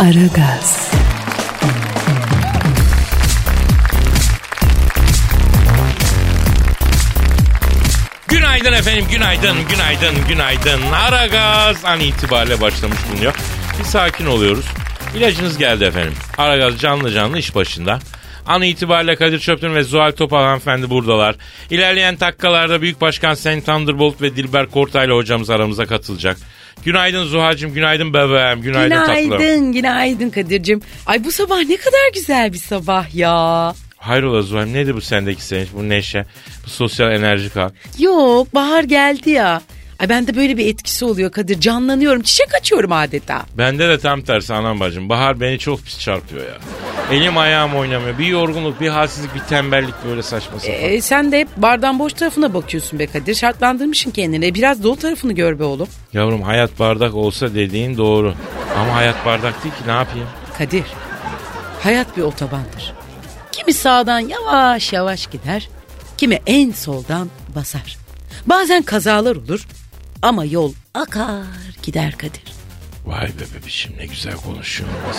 Aragaz, Günaydın efendim, günaydın, günaydın, günaydın. Ara gaz an itibariyle başlamış bulunuyor. Bir sakin oluyoruz. İlacınız geldi efendim. Ara gaz canlı canlı iş başında. An itibariyle Kadir Çöptün ve Zuhal Topal hanımefendi buradalar. İlerleyen dakikalarda Büyük Başkan Sen Thunderbolt ve Dilber Kortaylı hocamız aramıza katılacak. Günaydın Zuhal'cim, günaydın bebeğim, günaydın, tatlım. Günaydın, günaydın Kadir'cim. Ay bu sabah ne kadar güzel bir sabah ya. Hayrola Zuhal, nedir bu sendeki sevinç, bu neşe, bu sosyal enerji kalk? Yok bahar geldi ya. Ay bende böyle bir etkisi oluyor Kadir. Canlanıyorum, çiçek açıyorum adeta. Bende de tam tersi anam bacım. Bahar beni çok pis çarpıyor ya. Elim ayağım oynamıyor. Bir yorgunluk, bir halsizlik, bir tembellik böyle saçma sapan. Ee, sen de hep bardağın boş tarafına bakıyorsun be Kadir. Şartlandırmışsın kendini. Biraz dolu tarafını gör be oğlum. Yavrum hayat bardak olsa dediğin doğru. Ama hayat bardak değil ki ne yapayım? Kadir, hayat bir otobandır. Kimi sağdan yavaş yavaş gider, kimi en soldan basar. Bazen kazalar olur ama yol akar gider Kadir. Vay be bebişim ne güzel konuşuyorsunuz.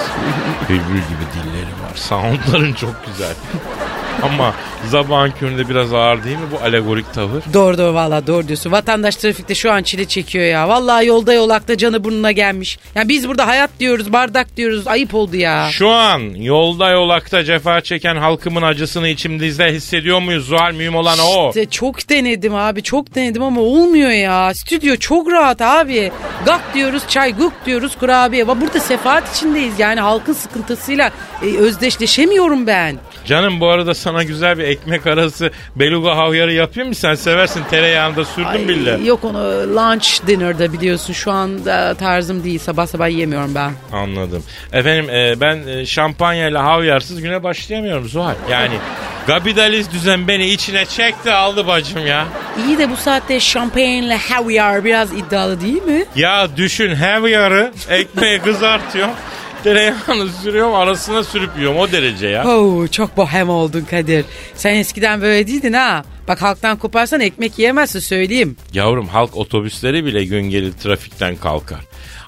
Bülbül gibi dilleri var. Soundların çok güzel. Ama zabağın köründe biraz ağır değil mi bu alegorik tavır? Doğru doğru valla doğru diyorsun. Vatandaş trafikte şu an çile çekiyor ya. Vallahi yolda yolakta canı burnuna gelmiş. Yani biz burada hayat diyoruz, bardak diyoruz. Ayıp oldu ya. Şu an yolda yolakta cefa çeken halkımın acısını içimizde hissediyor muyuz? Zuhal mühim olan o. İşte çok denedim abi çok denedim ama olmuyor ya. Stüdyo çok rahat abi. Gak diyoruz çay guk diyoruz kurabiye. Burada sefaat içindeyiz yani halkın sıkıntısıyla e, özdeşleşemiyorum ben. Canım bu arada sana güzel bir ekmek arası beluga havyarı yapayım mı? Sen seversin tereyağında sürdüm Ay, bile. Yok onu lunch dinner'da biliyorsun şu anda tarzım değil sabah sabah yiyemiyorum ben. Anladım. Efendim e, ben e, şampanyayla havyarsız güne başlayamıyorum Zuhal. Yani kapitalizm düzen beni içine çekti aldı bacım ya. İyi de bu saatte şampanyalı havyar biraz iddialı değil mi? Ya düşün havyarı ekmeği kızartıyor. Tereyağını sürüyorum arasına sürüp yiyorum o derece ya. Oo, çok bohem oldun Kadir. Sen eskiden böyle değildin ha. Bak halktan koparsan ekmek yiyemezsin söyleyeyim. Yavrum halk otobüsleri bile gün gelir trafikten kalkar.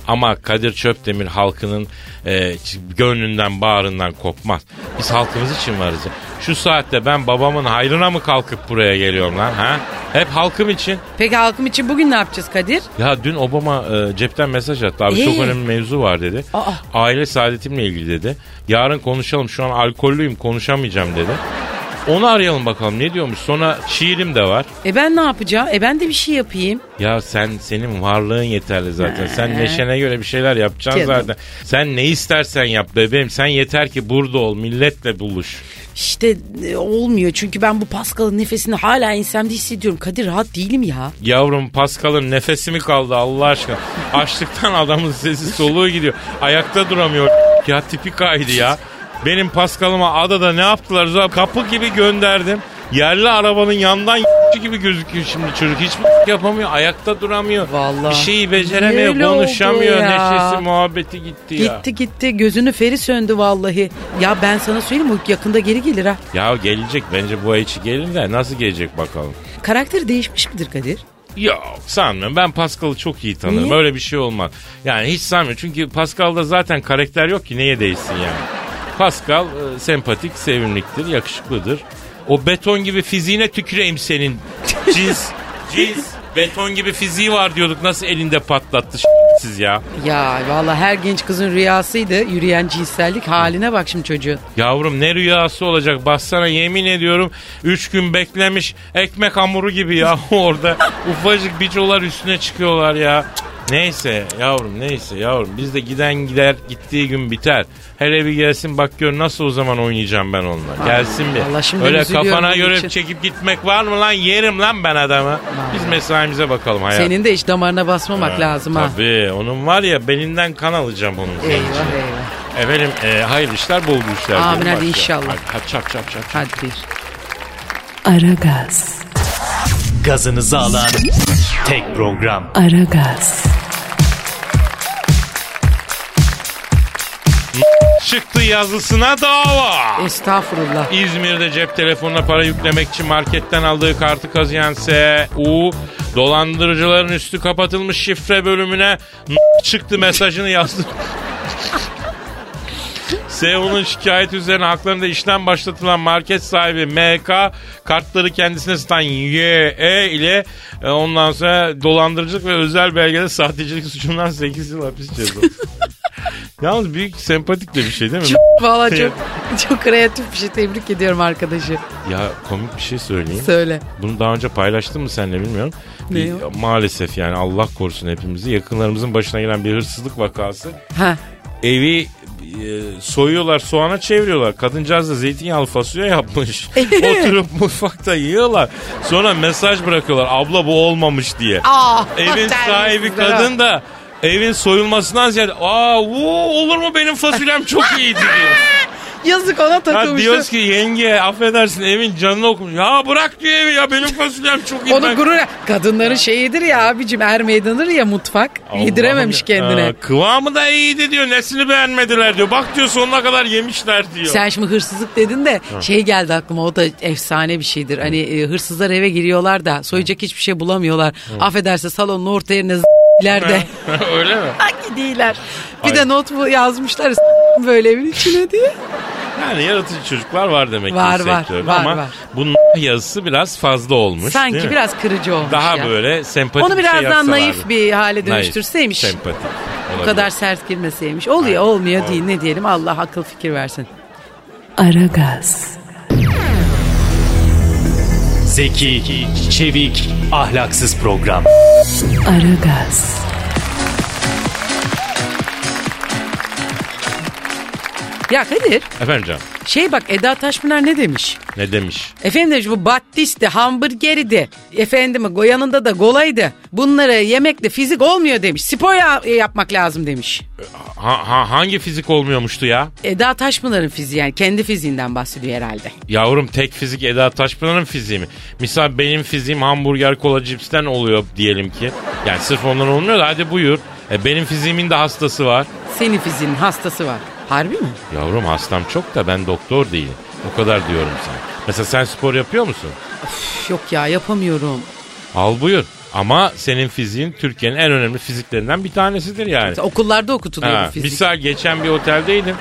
Ama Kadir Çöpdemir halkının e, gönlünden bağrından kopmaz. Biz halkımız için varız ya. Şu saatte ben babamın hayrına mı kalkıp buraya geliyorum lan ha? Hep halkım için. Peki halkım için bugün ne yapacağız Kadir? Ya dün Obama e, cepten mesaj attı abi Ee? çok önemli mevzu var dedi. Aa. Aile saadetimle ilgili dedi. Yarın konuşalım şu an alkollüyüm konuşamayacağım dedi. Onu arayalım bakalım ne diyormuş. Sonra şiirim de var. E ben ne yapacağım? E ben de bir şey yapayım. Ya sen senin varlığın yeterli zaten. Sen neşene göre bir şeyler yapacaksın Canım. zaten. Sen ne istersen yap bebeğim. Sen yeter ki burada ol. Milletle buluş. İşte e, olmuyor çünkü ben bu Pascal'ın nefesini hala ensemde hissediyorum. Kadir rahat değilim ya. Yavrum Pascal'ın nefesi mi kaldı Allah aşkına? Açlıktan adamın sesi soluğu gidiyor. Ayakta duramıyor. Ya tipi kaydı ya. Benim Pascal'ıma adada ne yaptılar? Zaten Kapı gibi gönderdim. Yerli arabanın yandan gibi gözüküyor şimdi çocuk. Hiçbir yapamıyor. Ayakta duramıyor. Vallahi. Bir şeyi beceremiyor. Öyle konuşamıyor. ya. Neşesi muhabbeti gitti ya. Gitti gitti gözünü feri söndü vallahi. Ya ben sana söyleyeyim o yakında geri gelir ha. Ya gelecek bence bu ay içi gelir de nasıl gelecek bakalım. Karakteri değişmiş midir Kadir? Yok sanmıyorum. Ben Pascal'ı çok iyi tanırım. Niye? Öyle bir şey olmaz. Yani hiç sanmıyorum. Çünkü Pascal'da zaten karakter yok ki neye değişsin yani. Pascal e, sempatik, sevimliktir, yakışıklıdır. O beton gibi fiziğine tüküreyim senin. Cins, cins. Beton gibi fiziği var diyorduk. Nasıl elinde patlattı siz ya. Ya vallahi her genç kızın rüyasıydı yürüyen cinsellik haline bak şimdi çocuğun. Yavrum ne rüyası olacak bassana yemin ediyorum. Üç gün beklemiş ekmek hamuru gibi ya orada. Ufacık bicolar üstüne çıkıyorlar ya. Cık, Neyse yavrum neyse yavrum. Biz de giden gider gittiği gün biter. Hele bir gelsin bak gör nasıl o zaman oynayacağım ben onunla. Gelsin bir. Allah şimdi Öyle kafana göre için. çekip gitmek var mı lan? Yerim lan ben adamı. Biz mesaimize bakalım hayat. Senin de hiç damarına basmamak lazım ha. Tabii onun var ya belinden kan alacağım onun. Eyvah eyvah. Efendim e, hayırlı işler bol işler. Amin, hadi inşallah. Hadi, hadi çap çap çap. Hadi bir. Aragaz, Gazınızı alan tek program. Aragaz, Çıktı yazısına dava. Estağfurullah. İzmir'de cep telefonuna para yüklemek için marketten aldığı kartı kazıyan S.U. dolandırıcıların üstü kapatılmış şifre bölümüne çıktı mesajını yazdı. S.U.'nun şikayeti üzerine haklarında işlem başlatılan market sahibi M.K. kartları kendisine satan Y.E. ile e, ondan sonra dolandırıcılık ve özel belgede sahtecilik suçundan 8 yıl hapis cezası. Yalnız büyük sempatik de bir şey değil mi? Çok, valla çok, çok kreatif bir şey. Tebrik ediyorum arkadaşı. Ya komik bir şey söyleyeyim. Söyle. Bunu daha önce paylaştım mı seninle bilmiyorum. Ne Bir- o? maalesef yani Allah korusun hepimizi. Yakınlarımızın başına gelen bir hırsızlık vakası. Ha. Evi e, soyuyorlar soğana çeviriyorlar. Kadıncağız da zeytinyağlı fasulye yapmış. Oturup mutfakta yiyorlar. Sonra mesaj bırakıyorlar. Abla bu olmamış diye. Aa, Evin sahibi kadın da evin soyulmasından ziyade aa vuu, olur mu benim fasulyem çok iyiydi diyor. Yazık ona Ya takılmıştı. diyoruz ki yenge affedersin evin canını okumuş. Ya bırak diyor evi ya benim fasulyem çok iyi. Onu gurur Kadınların şeyidir ya abicim er meydanıdır ya mutfak. Allah'ım Yedirememiş ya. kendine. Ha, kıvamı da iyiydi diyor. Nesini beğenmediler diyor. Bak diyor sonuna kadar yemişler diyor. Sen şimdi hırsızlık dedin de şey geldi aklıma o da efsane bir şeydir. Hani e, hırsızlar eve giriyorlar da soyacak hiçbir şey bulamıyorlar. Affederse salonun orta yerine z**ler de. Öyle mi? Hangi değiller. Bir Ay. de not bu yazmışlar böyle evin içine diye. Yani yaratıcı çocuklar var demek Var, ki var, sektörde var, ama var. bunun yazısı biraz fazla olmuş. Sanki değil mi? biraz kırıcı olmuş daha ya. böyle sempatik Onu bir şey biraz daha naif bir hale Naif, dönüştürseymiş. Sempatik. Bu Olabilir. kadar sert girmeseymiş. Oluyor olmuyor değil ne diyelim Allah akıl fikir versin. Aragaz, Zeki, çevik, ahlaksız program. Aragaz, Ya Kadir Efendim canım şey bak Eda Taşpınar ne demiş? ne demiş? Efendim demiş bu battisti, hamburgeridi, efendim yanında da golaydı. Bunları yemekle fizik olmuyor demiş. Spor ya- yapmak lazım demiş. Ha, ha- hangi fizik olmuyormuştu ya? Eda Taşpınar'ın fiziği yani kendi fiziğinden bahsediyor herhalde. Yavrum tek fizik Eda Taşpınar'ın fiziği mi? Misal benim fiziğim hamburger kola cipsten oluyor diyelim ki. Yani sırf ondan olmuyor da hadi buyur. E, benim fiziğimin de hastası var. Senin fiziğinin hastası var. Harbi mi? Yavrum hastam çok da ben doktor değilim. O kadar diyorum sana. Mesela sen spor yapıyor musun? Üf, yok ya yapamıyorum. Al buyur. Ama senin fiziğin Türkiye'nin en önemli fiziklerinden bir tanesidir yani. Okullarda okutuluyor Ha, bu fizik. misal geçen bir oteldeydim.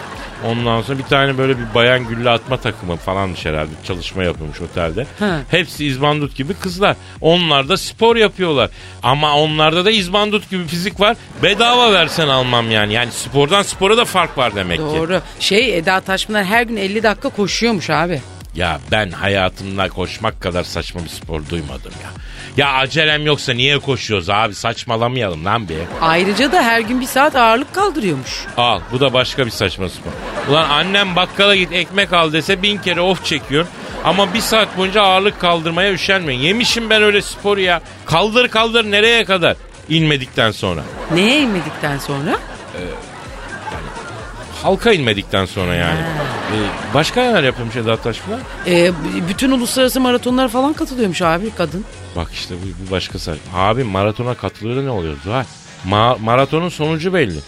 Ondan sonra bir tane böyle bir bayan gülle atma takımı falanmış herhalde. Çalışma yapılmış otelde. Ha. Hepsi izbandut gibi kızlar. Onlar da spor yapıyorlar. Ama onlarda da izbandut gibi fizik var. Bedava versen almam yani. Yani spordan spora da fark var demek ki. Doğru. Şey Eda Taşpınar her gün 50 dakika koşuyormuş abi. Ya ben hayatımda koşmak kadar saçma bir spor duymadım ya. Ya acelem yoksa niye koşuyoruz abi saçmalamayalım lan bir. Ayrıca da her gün bir saat ağırlık kaldırıyormuş. Al bu da başka bir saçma spor. Ulan annem bakkala git ekmek al dese bin kere of çekiyor. Ama bir saat boyunca ağırlık kaldırmaya üşenmeyin. Yemişim ben öyle sporu ya. Kaldır kaldır nereye kadar? İnmedikten sonra. Neye inmedikten sonra? Halka inmedikten sonra yani. Ee, başka neler yapıyormuş Eda Taşpınar? Ee, bütün uluslararası maratonlara falan katılıyormuş abi kadın. Bak işte bu, bu başka saçma. Abi maratona katılıyor da ne oluyor Zuhal? Ma- maratonun sonucu belli.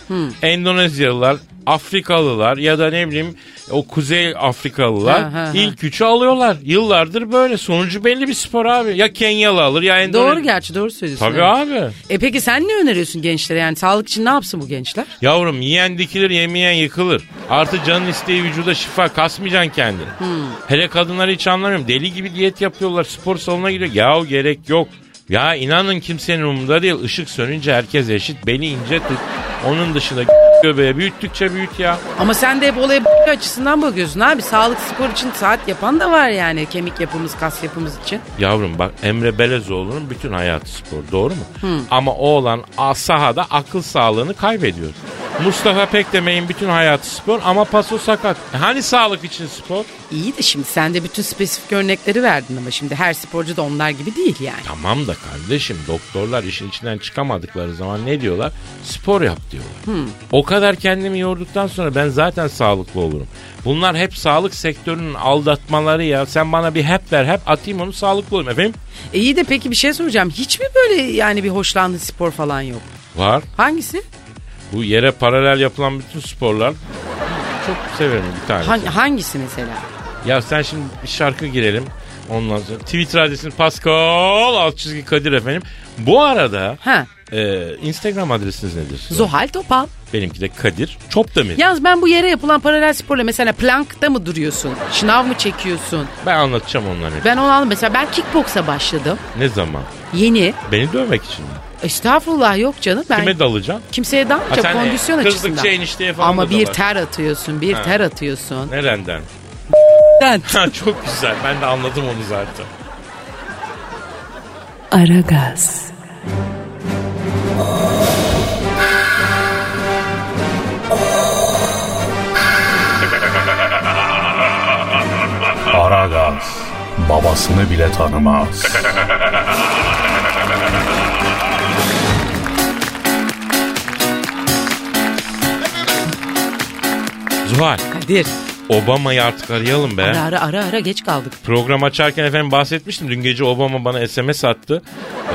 Endonezyalılar, Afrikalılar ya da ne bileyim o Kuzey Afrikalılar Ha, ha, ha. ilk üçü alıyorlar. Yıllardır böyle. Sonucu belli bir spor abi. Ya Kenyalı alır ya Endonezya. Doğru gerçi doğru söylüyorsun. Tabii evet. abi. E peki sen ne öneriyorsun gençlere yani sağlık için ne yapsın bu gençler? Yavrum yiyen dikilir yemeyen yıkılır. Artı canın isteği vücuda şifa kasmayacaksın kendini. Hele kadınları hiç anlamıyorum. Deli gibi diyet yapıyorlar spor salonuna gidiyor. Yahu gerek yok. Ya inanın kimsenin umurunda değil. Işık sönünce herkes eşit. Beni ince tut. Onun dışında göbeğe büyüttükçe büyüt ya. Ama sen de hep olaya açısından bakıyorsun abi. Sağlık spor için saat yapan da var yani. Kemik yapımız, kas yapımız için. Yavrum bak Emre Belezoğlu'nun bütün hayatı spor doğru mu? Ama o olan a- sahada akıl sağlığını kaybediyor. Mustafa Pekdemir'in bütün hayatı spor ama paso sakat. E Hani sağlık için spor? İyi de şimdi sen de bütün spesifik örnekleri verdin ama şimdi her sporcu da onlar gibi değil yani. Tamam da kardeşim doktorlar işin içinden çıkamadıkları zaman ne diyorlar? Spor yap diyorlar. O kadar kendimi yorduktan sonra ben zaten sağlıklı olurum. Bunlar hep sağlık sektörünün aldatmaları ya. Sen bana bir hep ver hep atayım onu sağlıklı olayım efendim. E iyi de peki bir şey soracağım. Hiç mi böyle yani bir hoşlandığı spor falan yok? Var. Hangisi? Bu yere paralel yapılan bütün sporlar çok severim bir tane. Hangi, hangisi mesela? Ya sen şimdi bir şarkı girelim. Ondan sonra Twitter adresini Pascal alt çizgi Kadir efendim. Bu arada Ha, e, Instagram adresiniz nedir? Zuhal Topal. Benimki de Kadir Çopdemir. Yalnız ben bu yere yapılan paralel sporla mesela plankta mı duruyorsun? Şınav mı çekiyorsun? Ben anlatacağım onları. Ben onu aldım. Mesela ben kickboksa başladım. Ne zaman? Yeni. Beni dövmek için mi? Estağfurullah yok canım. Ben Kime dalacağım? kimseye dalmayacağım sen kondisyon kızlıkça açısından. enişteye falan Ama da bir dalar. ter atıyorsun, bir Ha. ter atıyorsun. Nereden? Ben Ha, çok güzel. Ben de anladım onu zaten. Aragaz, Aragaz babasını bile tanımaz. Zuhal, Kadir. Obama'yı artık arayalım be. Ara ara ara ara geç kaldık. Program açarken efendim bahsetmiştim. Dün gece Obama bana SMS attı.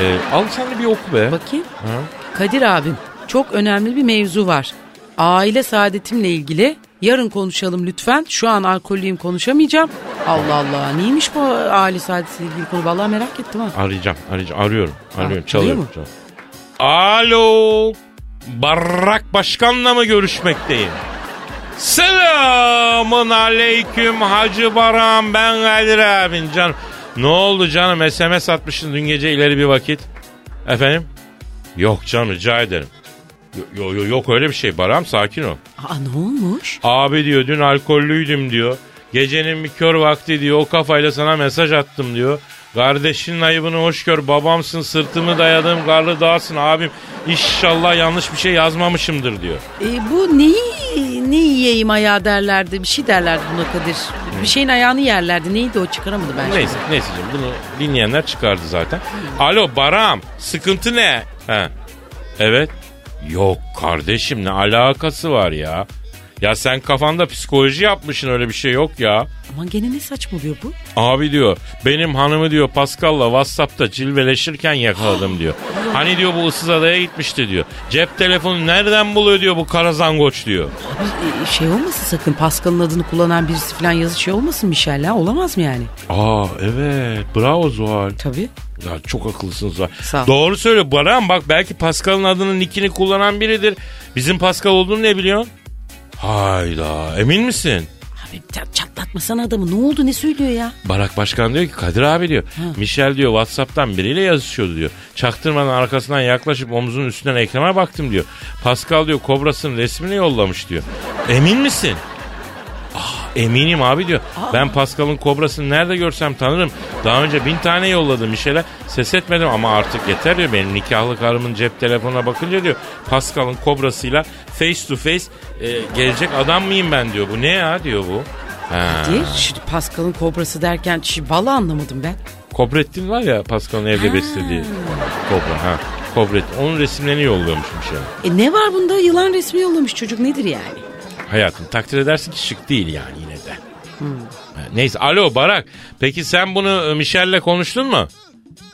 Ee, al sen de bir oku be. Bakayım. Ha? Kadir abim çok önemli bir mevzu var. Aile saadetimle ilgili yarın konuşalım lütfen. Şu an alkollüyüm konuşamayacağım. Allah Allah neymiş bu aile saadetiyle ilgili konu? Vallahi merak ettim ha. Arayacağım, arayacağım. Arıyorum, arıyorum. arıyor Çalıyorum. mu? çalıyorum. Alo. Barrak Başkan'la mı görüşmekteyim? Selamun aleyküm Hacı Baran ben Kadir abin canım. Ne oldu canım SMS atmışsın dün gece ileri bir vakit. Efendim? Yok canım rica ederim. Yok yok yok öyle bir şey Baran sakin ol. Aa ne olmuş? Abi diyor dün alkollüydüm diyor. Gecenin bir kör vakti diyor o kafayla sana mesaj attım diyor. Kardeşinin ayıbını hoş gör babamsın sırtımı dayadım karlı dağsın abim. İnşallah yanlış bir şey yazmamışımdır diyor. E, bu neyi ne yiyeyim ayağı derlerdi bir şey derlerdi buna Kadir. Bir şeyin ayağını yerlerdi neydi o çıkaramadı ben Neyse neyse canım bunu dinleyenler çıkardı zaten. Alo Baram sıkıntı ne? He. Evet. Yok kardeşim ne alakası var ya? Ya sen kafanda psikoloji yapmışsın öyle bir şey yok ya. Aman gene ne saçmalıyor bu? Abi diyor benim hanımı diyor Pascal'la Whatsapp'ta cilveleşirken yakaladım diyor. Hani diyor bu ıssız adaya gitmişti diyor. Cep telefonu nereden buluyor diyor bu karazangoç diyor. Abi e, şey olmasın sakın Pascal'ın adını kullanan birisi falan yazı şey olmasın Michel ha olamaz mı yani? Aa evet bravo Zuhal. Tabii. Ya çok akıllısın Zuhal. Sağ ol. Doğru söyle Baran bak belki Pascal'ın adının nickini kullanan biridir. Bizim Pascal olduğunu ne biliyorsun? Hayda emin misin? Abi çatlatmasana adamı ne oldu ne söylüyor ya? Barak Başkan diyor ki Kadir abi diyor. Michel diyor Whatsapp'tan biriyle yazışıyordu diyor. Çaktırmadan arkasından yaklaşıp omzunun üstünden ekrana baktım diyor. Pascal diyor kobrasının resmini yollamış diyor. Emin misin? Eminim abi diyor. Ben Pascal'ın kobrasını nerede görsem tanırım. Daha önce bin tane yolladım Michel'e. Ses etmedim ama artık yeter diyor. Benim nikahlı karımın cep telefonuna bakınca diyor. Pascal'ın kobrasıyla face to face e, gelecek adam mıyım ben diyor. Bu ne ya diyor bu. Ha. Değil. Şimdi Pascal'ın kobrası derken şi, vallahi anlamadım ben. Kobrettin var ya Pascal'ın evde beslediği kobra ha. Kobrettin. Onun resimlerini yollıyormuş Michel. E ne var bunda yılan resmi yollamış çocuk nedir yani? Hayatım takdir edersin ki şık değil yani Ha, Neyse alo Barak. Peki sen bunu e, Michel'le konuştun mu?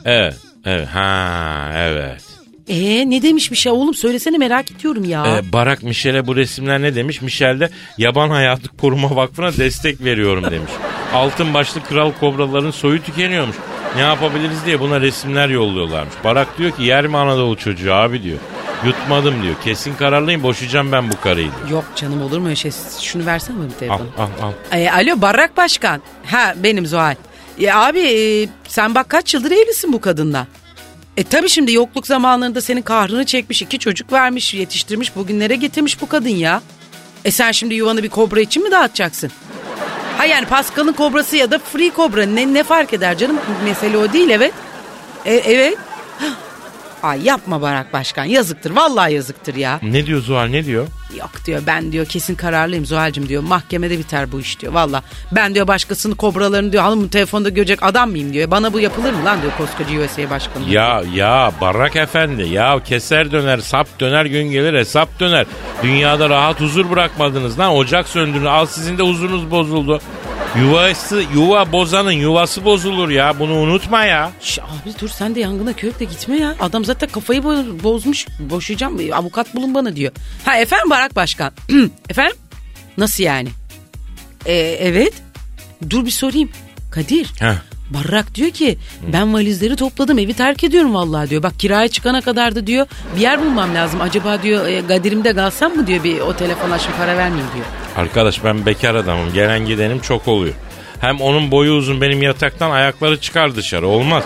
Evet. Evet. Ha evet. E ne demiş bir şey oğlum söylesene merak ediyorum ya. Ee, Barak Michel'e bu resimler ne demiş? Michel de Yaban Hayatı Koruma Vakfı'na destek veriyorum demiş. Altın başlı kral kobraların soyu tükeniyormuş. Ne yapabiliriz diye buna resimler yolluyorlarmış. Barak diyor ki yer mi Anadolu çocuğu abi diyor. Yutmadım diyor. Kesin kararlıyım boşayacağım ben bu karıyı diyor. Yok canım olur mu öyle şey? Şunu versene bana bir Al al al. E, alo Barrak Başkan. Ha benim Zuhal. Ya abi e, sen bak kaç yıldır evlisin bu kadınla. E tabi şimdi yokluk zamanlarında senin kahrını çekmiş iki çocuk vermiş yetiştirmiş bugünlere getirmiş bu kadın ya. E sen şimdi yuvanı bir kobra için mi dağıtacaksın? Ha yani Pascal'ın kobrası ya da free kobra ne, ne fark eder canım? Mesele o değil evet. E, evet. Ay yapma Barak Başkan yazıktır vallahi yazıktır ya. Ne diyor Zuhal ne diyor? Yok diyor ben diyor kesin kararlıyım Zuhal'cim diyor mahkemede biter bu iş diyor valla. Ben diyor başkasının kobralarını diyor hanım telefonda görecek adam mıyım diyor. Bana bu yapılır mı lan diyor koskoca USA başkanı. Ya ya Barak Efendi ya keser döner sap döner gün gelir hesap döner. Dünyada rahat huzur bırakmadınız lan ocak söndürün al sizin de huzurunuz bozuldu. Yuvası yuva bozanın yuvası bozulur ya bunu unutma ya. Şş, abi dur sen de yangına körükle gitme ya. Adam zaten kafayı bo- bozmuş. Boşayacağım avukat bulun bana diyor. Ha efendim Barak Başkan. efendim? Nasıl yani? E, evet. Dur bir sorayım. Kadir. Heh. Barrak diyor ki ben valizleri topladım evi terk ediyorum vallahi diyor. Bak kiraya çıkana kadar da diyor bir yer bulmam lazım. Acaba diyor e, Gadir'imde kalsam mı diyor bir otele falan şimdi para vermeyeyim diyor. Arkadaş ben bekar adamım gelen gidenim çok oluyor. Hem onun boyu uzun benim yataktan ayakları çıkar dışarı olmaz.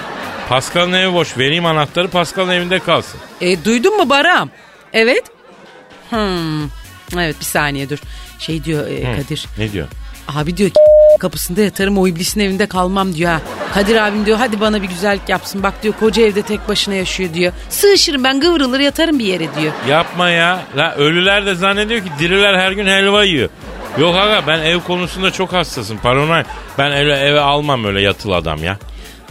Pascal'ın evi boş vereyim anahtarı Pascal'ın evinde kalsın. E, duydun mu Baram? Evet. Hmm. Evet bir saniye dur. Şey diyor e, Kadir. Ne diyor? Abi diyor kapısında yatarım o iblisin evinde kalmam diyor ha. Kadir abim diyor hadi bana bir güzellik yapsın. Bak diyor koca evde tek başına yaşıyor diyor. Sığışırım ben kıvrılır yatarım bir yere diyor. Yapma ya. La ölüler de zannediyor ki diriler her gün helva yiyor. Yok aga ben ev konusunda çok hassasım paranoy. Ben öyle eve almam öyle yatılı adam ya.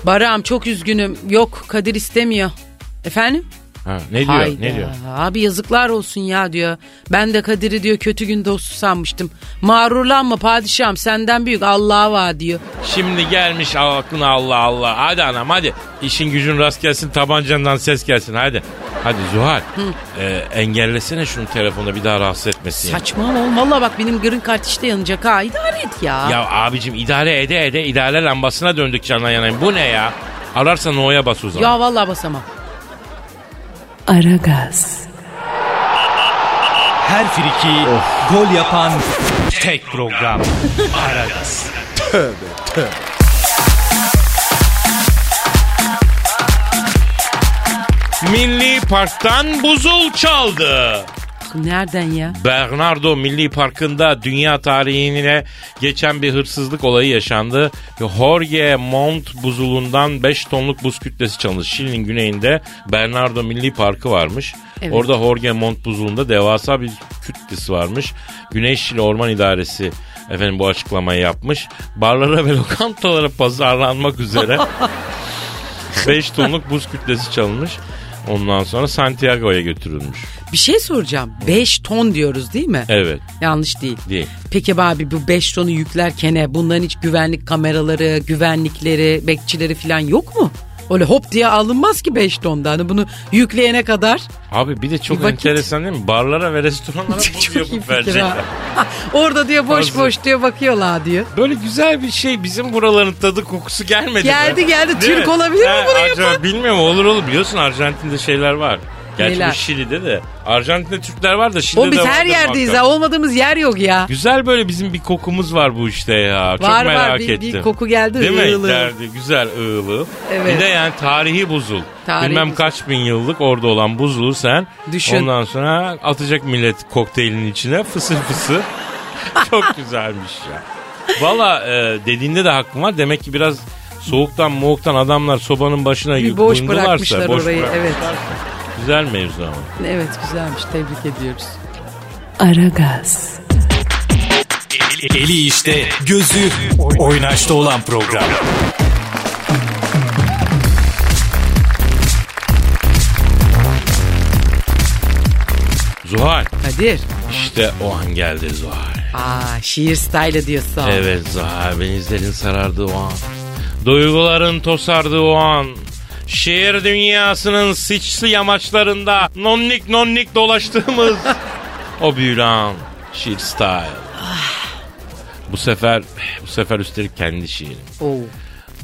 Baram çok üzgünüm. Yok Kadir istemiyor. Efendim? Ha, ne diyor? Hayda. Ne diyor? Abi yazıklar olsun ya diyor. Ben de Kadir'i diyor kötü gün dostu sanmıştım. Mağrurlanma padişahım senden büyük Allah'a var diyor. Şimdi gelmiş aklına Allah Allah. Hadi anam hadi. İşin gücün rast gelsin tabancandan ses gelsin hadi. Hadi Zuhal. e, engellesene şunu telefonda bir daha rahatsız etmesin. Saçmalama oğlum. Valla bak benim gırın kart işte yanacak ha. İdare et ya. Ya abicim idare ede ede idare lambasına döndük canına yanayım. Bu ne ya? Ararsan O'ya bas o zaman. Ya vallahi basamam. Aragaz, Her friki gol yapan tek program. Aragaz. Milli Park'tan buzul çaldı. Nereden ya? Bernardo Milli Parkı'nda dünya tarihine geçen bir hırsızlık olayı yaşandı. Jorge Mont buzulundan 5 tonluk buz kütlesi çalındı. Şili'nin güneyinde Bernardo Milli Parkı varmış. Evet. Orada Jorge Mont buzulunda devasa bir kütlesi varmış. Güney Şili Orman İdaresi efendim bu açıklamayı yapmış. Barlara ve lokantalara pazarlanmak üzere 5 tonluk buz kütlesi çalınmış. Ondan sonra Santiago'ya götürülmüş. Bir şey soracağım. 5 ton diyoruz değil mi? Evet Yanlış değil. değil. Peki abi bu 5 tonu yüklerken he, bunların hiç güvenlik kameraları, güvenlikleri, bekçileri falan yok mu? Öyle hop diye alınmaz ki 5 tonda. Hani bunu yükleyene kadar. Abi bir de çok Bir vakit. enteresan değil mi? Barlara ve restoranlara Çok iyi yapıp verecekler. ha. Orada diyor boş Hazır. boş diyor bakıyorlar diyor. Böyle güzel bir şey bizim buraların tadı kokusu gelmedi Geldi, mi? geldi. Değil Türk olabilir mi bunu Arjan- yapan? Bilmiyorum olur olur biliyorsun Arjantin'de şeyler var. Gerçi Neler? bu Şili'de de. Arjantin'de Türkler var da Şili'de Oğlum biz de her yerdeyiz ha. Olmadığımız yer yok ya. Güzel böyle bizim bir kokumuz var bu işte ya. Çok Var, var. merak Bir- ettim. bir koku geldi, Değil mi? ığılı. Geldi. Güzel ığılı. Evet. Bir de yani tarihi buzul. Tarihi Bilmem buzul. kaç bin yıllık orada olan buzulu sen Düşün. ondan sonra atacak millet kokteylin içine fısır fısır. Çok güzelmiş ya. Valla e, dediğinde de hakkım var. Demek ki biraz soğuktan moğuktan adamlar sobanın başına Bir boş bırakmışlar boş orayı, evet. Güzel mevzu ama. Evet güzelmiş. Tebrik ediyoruz. Aragaz, Eli işte, gözü oynaşta olan program. Zuhal. Kadir. İşte o an geldi Zuhal. Aa şiir style diyorsun. Evet Zuhal benizlerin sarardığı o an. Duyguların tosardığı o an. Şehir dünyasının sıçsı yamaçlarında nonnik nonnik dolaştığımız o büyülü an. Şiir style. Bu sefer bu sefer üstelik kendi şiirim. Oo,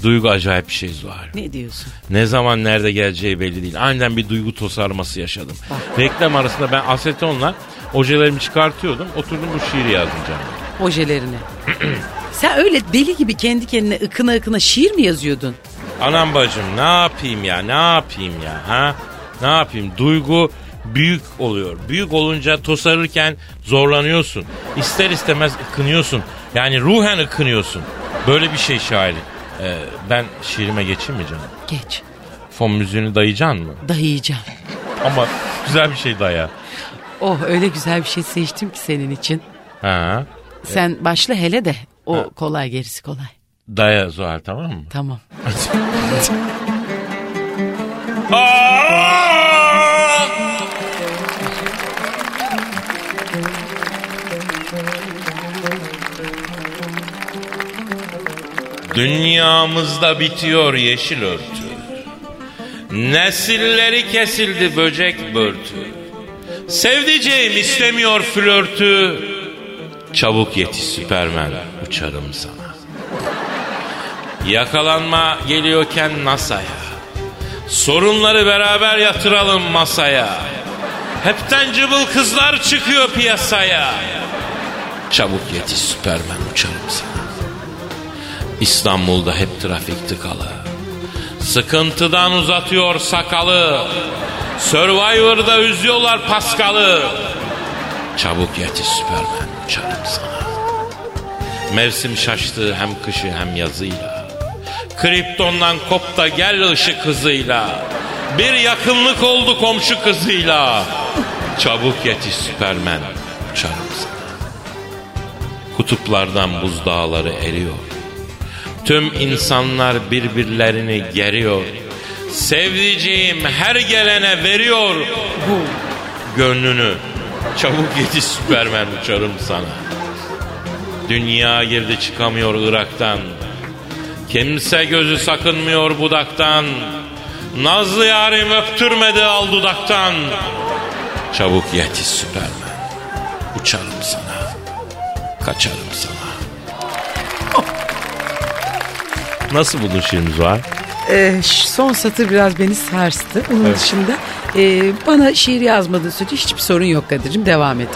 Duygu acayip bir şey Zuhal. ne diyorsun? Ne zaman nerede geleceği belli değil. Aniden bir duygu tosarması yaşadım. Reklam arasında ben asetonla ojelerimi çıkartıyordum. Oturdum bu şiiri yazdım canım. Ojelerini. Sen öyle deli gibi kendi kendine ıkına ıkına şiir mi yazıyordun? Anam bacım ne yapayım ya ne yapayım ya ha? Ne yapayım? Duygu büyük oluyor. Büyük olunca tosarırken zorlanıyorsun. İster istemez ıkınıyorsun. Yani ruhen ıkınıyorsun. Böyle bir şey şairi. Ee, ben şiirime geçeyim mi canım? Geç. Fon müziğini dayayacaksın mı? Dayayacağım. Ama güzel bir şey daya. Oh öyle güzel bir şey seçtim ki senin için. Ha? Sen başla hele de o kolay gerisi kolay. Daya Zuhal tamam mı? Tamam. Dünyamızda bitiyor yeşil örtü. Nesilleri kesildi böcek börtü. Sevdiceğim istemiyor flörtü. Çabuk yetiş Süpermen uçarım sana. Yakalanma geliyorken NASA'ya. Sorunları beraber yatıralım masaya. Hepten cıbıl kızlar çıkıyor piyasaya. Çabuk yetiş Süpermen uçarım sana. İstanbul'da hep trafik tıkalı. Sıkıntıdan uzatıyor sakalı. Survivor'da üzüyorlar Paskal'ı. Çabuk yetiş Süpermen uçarım sana. Mevsim şaştı hem kışı hem yazıyla. Kriptondan kop da gel ışık hızıyla. Bir yakınlık oldu komşu kızıyla. Çabuk yetiş Süpermen uçarım sana. Kutuplardan buzdağları eriyor. Tüm insanlar birbirlerini geriyor. Sevdiceğim her gelene veriyor gönlünü. Çabuk yetiş Süpermen uçarım sana. Dünya girdi çıkamıyor Irak'tan. Kimse gözü sakınmıyor budaktan. Nazlı yarim öptürmedi al dudaktan. Çabuk yetiş Süpermen. Uçarım sana. Kaçarım sana. Nasıl buldun şiirimiz var? Ee, son satır biraz beni sarstı. Onun dışında e, bana şiir yazmadığın sürece hiçbir sorun yok Kadir'cim. Devam et.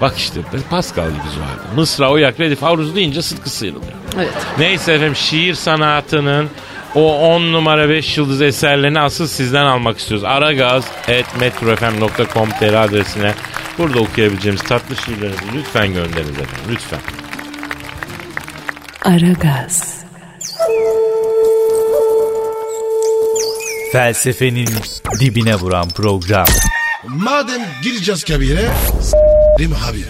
Bak işte Pascal gibi vardı. Mısra, Oyak, Redif, Aruz deyince sıtkı sıyrılıyor. Evet. Neyse efendim şiir sanatının o 10 numara 5 yıldız eserlerini asıl sizden almak istiyoruz. aragaz.metrofm.com.tr adresine burada okuyabileceğimiz tatlı şiirlerinizi lütfen gönderiniz efendim. Lütfen. Aragaz, Felsefenin dibine vuran program. Madem gireceğiz kabire s**rim abi.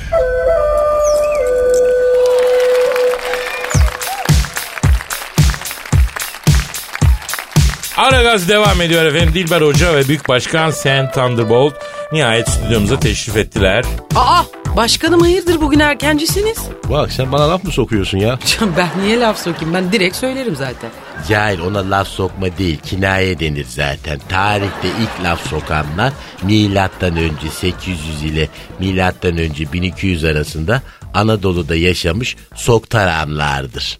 Aragaz devam ediyor efendim. Dilber Hoca ve Büyük Başkan Sen Thunderbolt nihayet stüdyomuza teşrif ettiler. Aa başkanım hayırdır bugün erkencisiniz? Bak sen bana laf mı sokuyorsun ya? Can ben niye laf sokayım ben direkt söylerim zaten. Cahil ona laf sokma değil kinaye denir zaten. Tarihte ilk laf sokanlar milattan önce 800 ile milattan önce 1200 arasında Anadolu'da yaşamış Soktaranlardır.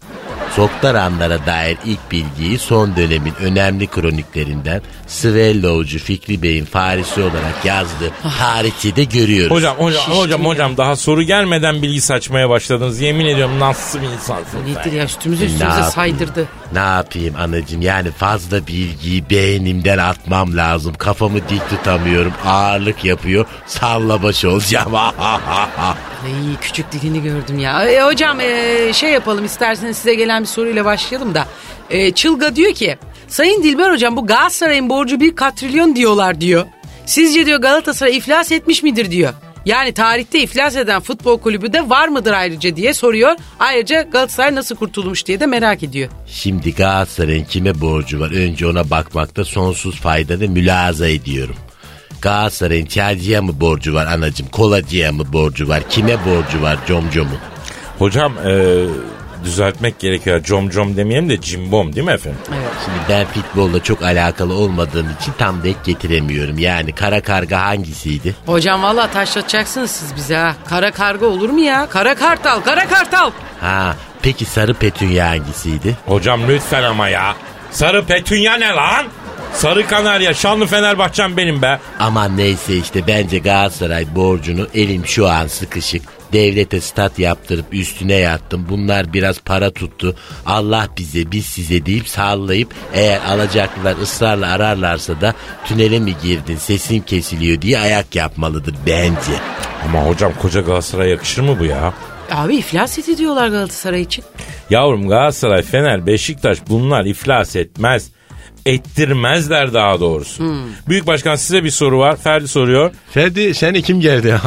Soktaranlara dair ilk bilgiyi son dönemin önemli kroniklerinden Svelloğucu Fikri Bey'in Farisi olarak yazdığı tarihçede görüyoruz. Hocam hocam hocam hocam daha soru gelmeden bilgi saçmaya başladınız. Yemin ediyorum nasıl bir insansın sen? Nedir ya üstümüze üstümüze saydırdı. Ne yapayım anacığım yani fazla bilgiyi beynimden atmam lazım. Kafamı dik tutamıyorum ağırlık yapıyor salla baş olacağım. Ay küçük dilini gördüm ya. E, hocam e, şey yapalım isterseniz size gelen bir soruyla başlayalım da. E, Çılga diyor ki Sayın Dilber hocam bu Galatasaray'ın borcu bir katrilyon diyorlar diyor. Sizce diyor Galatasaray iflas etmiş midir diyor. Yani tarihte iflas eden futbol kulübü de var mıdır ayrıca diye soruyor. Ayrıca Galatasaray nasıl kurtulmuş diye de merak ediyor. Şimdi Galatasaray'ın kime borcu var önce ona bakmakta sonsuz faydalı mülaza ediyorum. Galatasaray'ın çaycıya mı borcu var anacığım kolacıya mı borcu var kime borcu var comcomun? Hocam e, düzeltmek gerekiyor. Com com demeyelim de cimbom değil mi efendim? Şimdi ben futbolla çok alakalı olmadığım için tam denk getiremiyorum. Yani kara karga hangisiydi? Hocam valla taşlatacaksınız siz bize ha. Kara karga olur mu ya? Kara kartal, kara kartal. Ha peki sarı petunya hangisiydi? Hocam lütfen ama ya. Sarı petunya ne lan? Sarı Kanarya, şanlı Fenerbahçem benim be. Aman neyse işte bence Galatasaray borcunu elim şu an sıkışık. Devlete stat yaptırıp üstüne yattım. Bunlar biraz para tuttu. Allah bize biz size deyip sallayıp eğer alacaklılar ısrarla ararlarsa da tünele mi girdin sesin kesiliyor diye ayak yapmalıdır bence. Ama hocam koca Galatasaray'a yakışır mı bu ya? Abi iflas ediyorlar Galatasaray için. Yavrum Galatasaray, Fener, Beşiktaş bunlar iflas etmez. Ettirmezler daha doğrusu. Büyük Başkan size bir soru var. Ferdi soruyor. Ferdi seni kim geldi?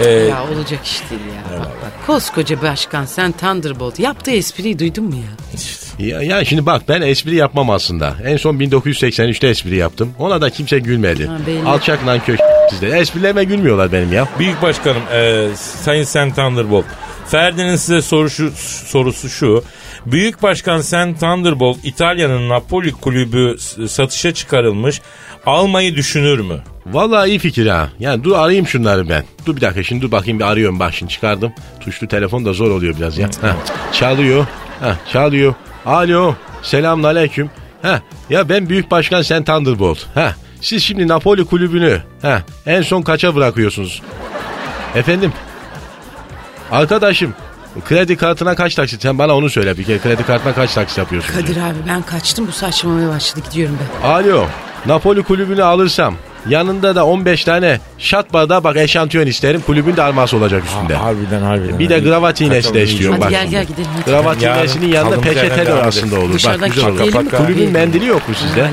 Ee, Ya olacak iş değil ya. Bak, bak, koskoca başkan sen Thunderbolt yaptığı espriyi duydun mu ya? ya, ya şimdi bak ben espri yapmam aslında. En son 1983'te espri yaptım. Ona da kimse gülmedi. Ha. Alçak nankör sizde. Esprilerime gülmüyorlar benim ya. Büyük Başkanım, e, Sayın Sen Thunderbolt. Ferdi'nin size sorusu, sorusu şu. Büyük Başkan Sen Thunderbolt İtalya'nın Napoli kulübü satışa çıkarılmış. Almayı düşünür mü? Vallahi iyi fikir ha. Yani dur arayayım şunları ben. Dur bir dakika şimdi dur bakayım bir arıyorum bak şimdi çıkardım. Tuşlu telefon da zor oluyor biraz ya. Heh, çalıyor. Heh, çalıyor. Alo. Selamun aleyküm. Heh, ya ben Büyük Başkan Sen Thunderbolt. Heh, siz şimdi Napoli kulübünü heh, en son kaça bırakıyorsunuz? Efendim? Arkadaşım kredi kartına kaç taksit? Sen bana onu söyle bir kere. Kredi kartına kaç taksit yapıyorsun? Kadir abi ben kaçtım bu saçmalamaya başladı gidiyorum ben. Alo. Napoli kulübünü alırsam yanında da 15 tane şat bardağı bak eşantiyon isterim. Kulübün de arması olacak üstünde. harbiden harbiden. Bir de gravat iğnesi de istiyorum Hadi bak. gel şimdi. gel gidelim hadi. Gravat iğnesinin yanında peçete de aslında olur. Dışarıdan Bak güzel olur. Kulübün mendili yok mu sizde? Hadi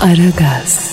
Aragaz.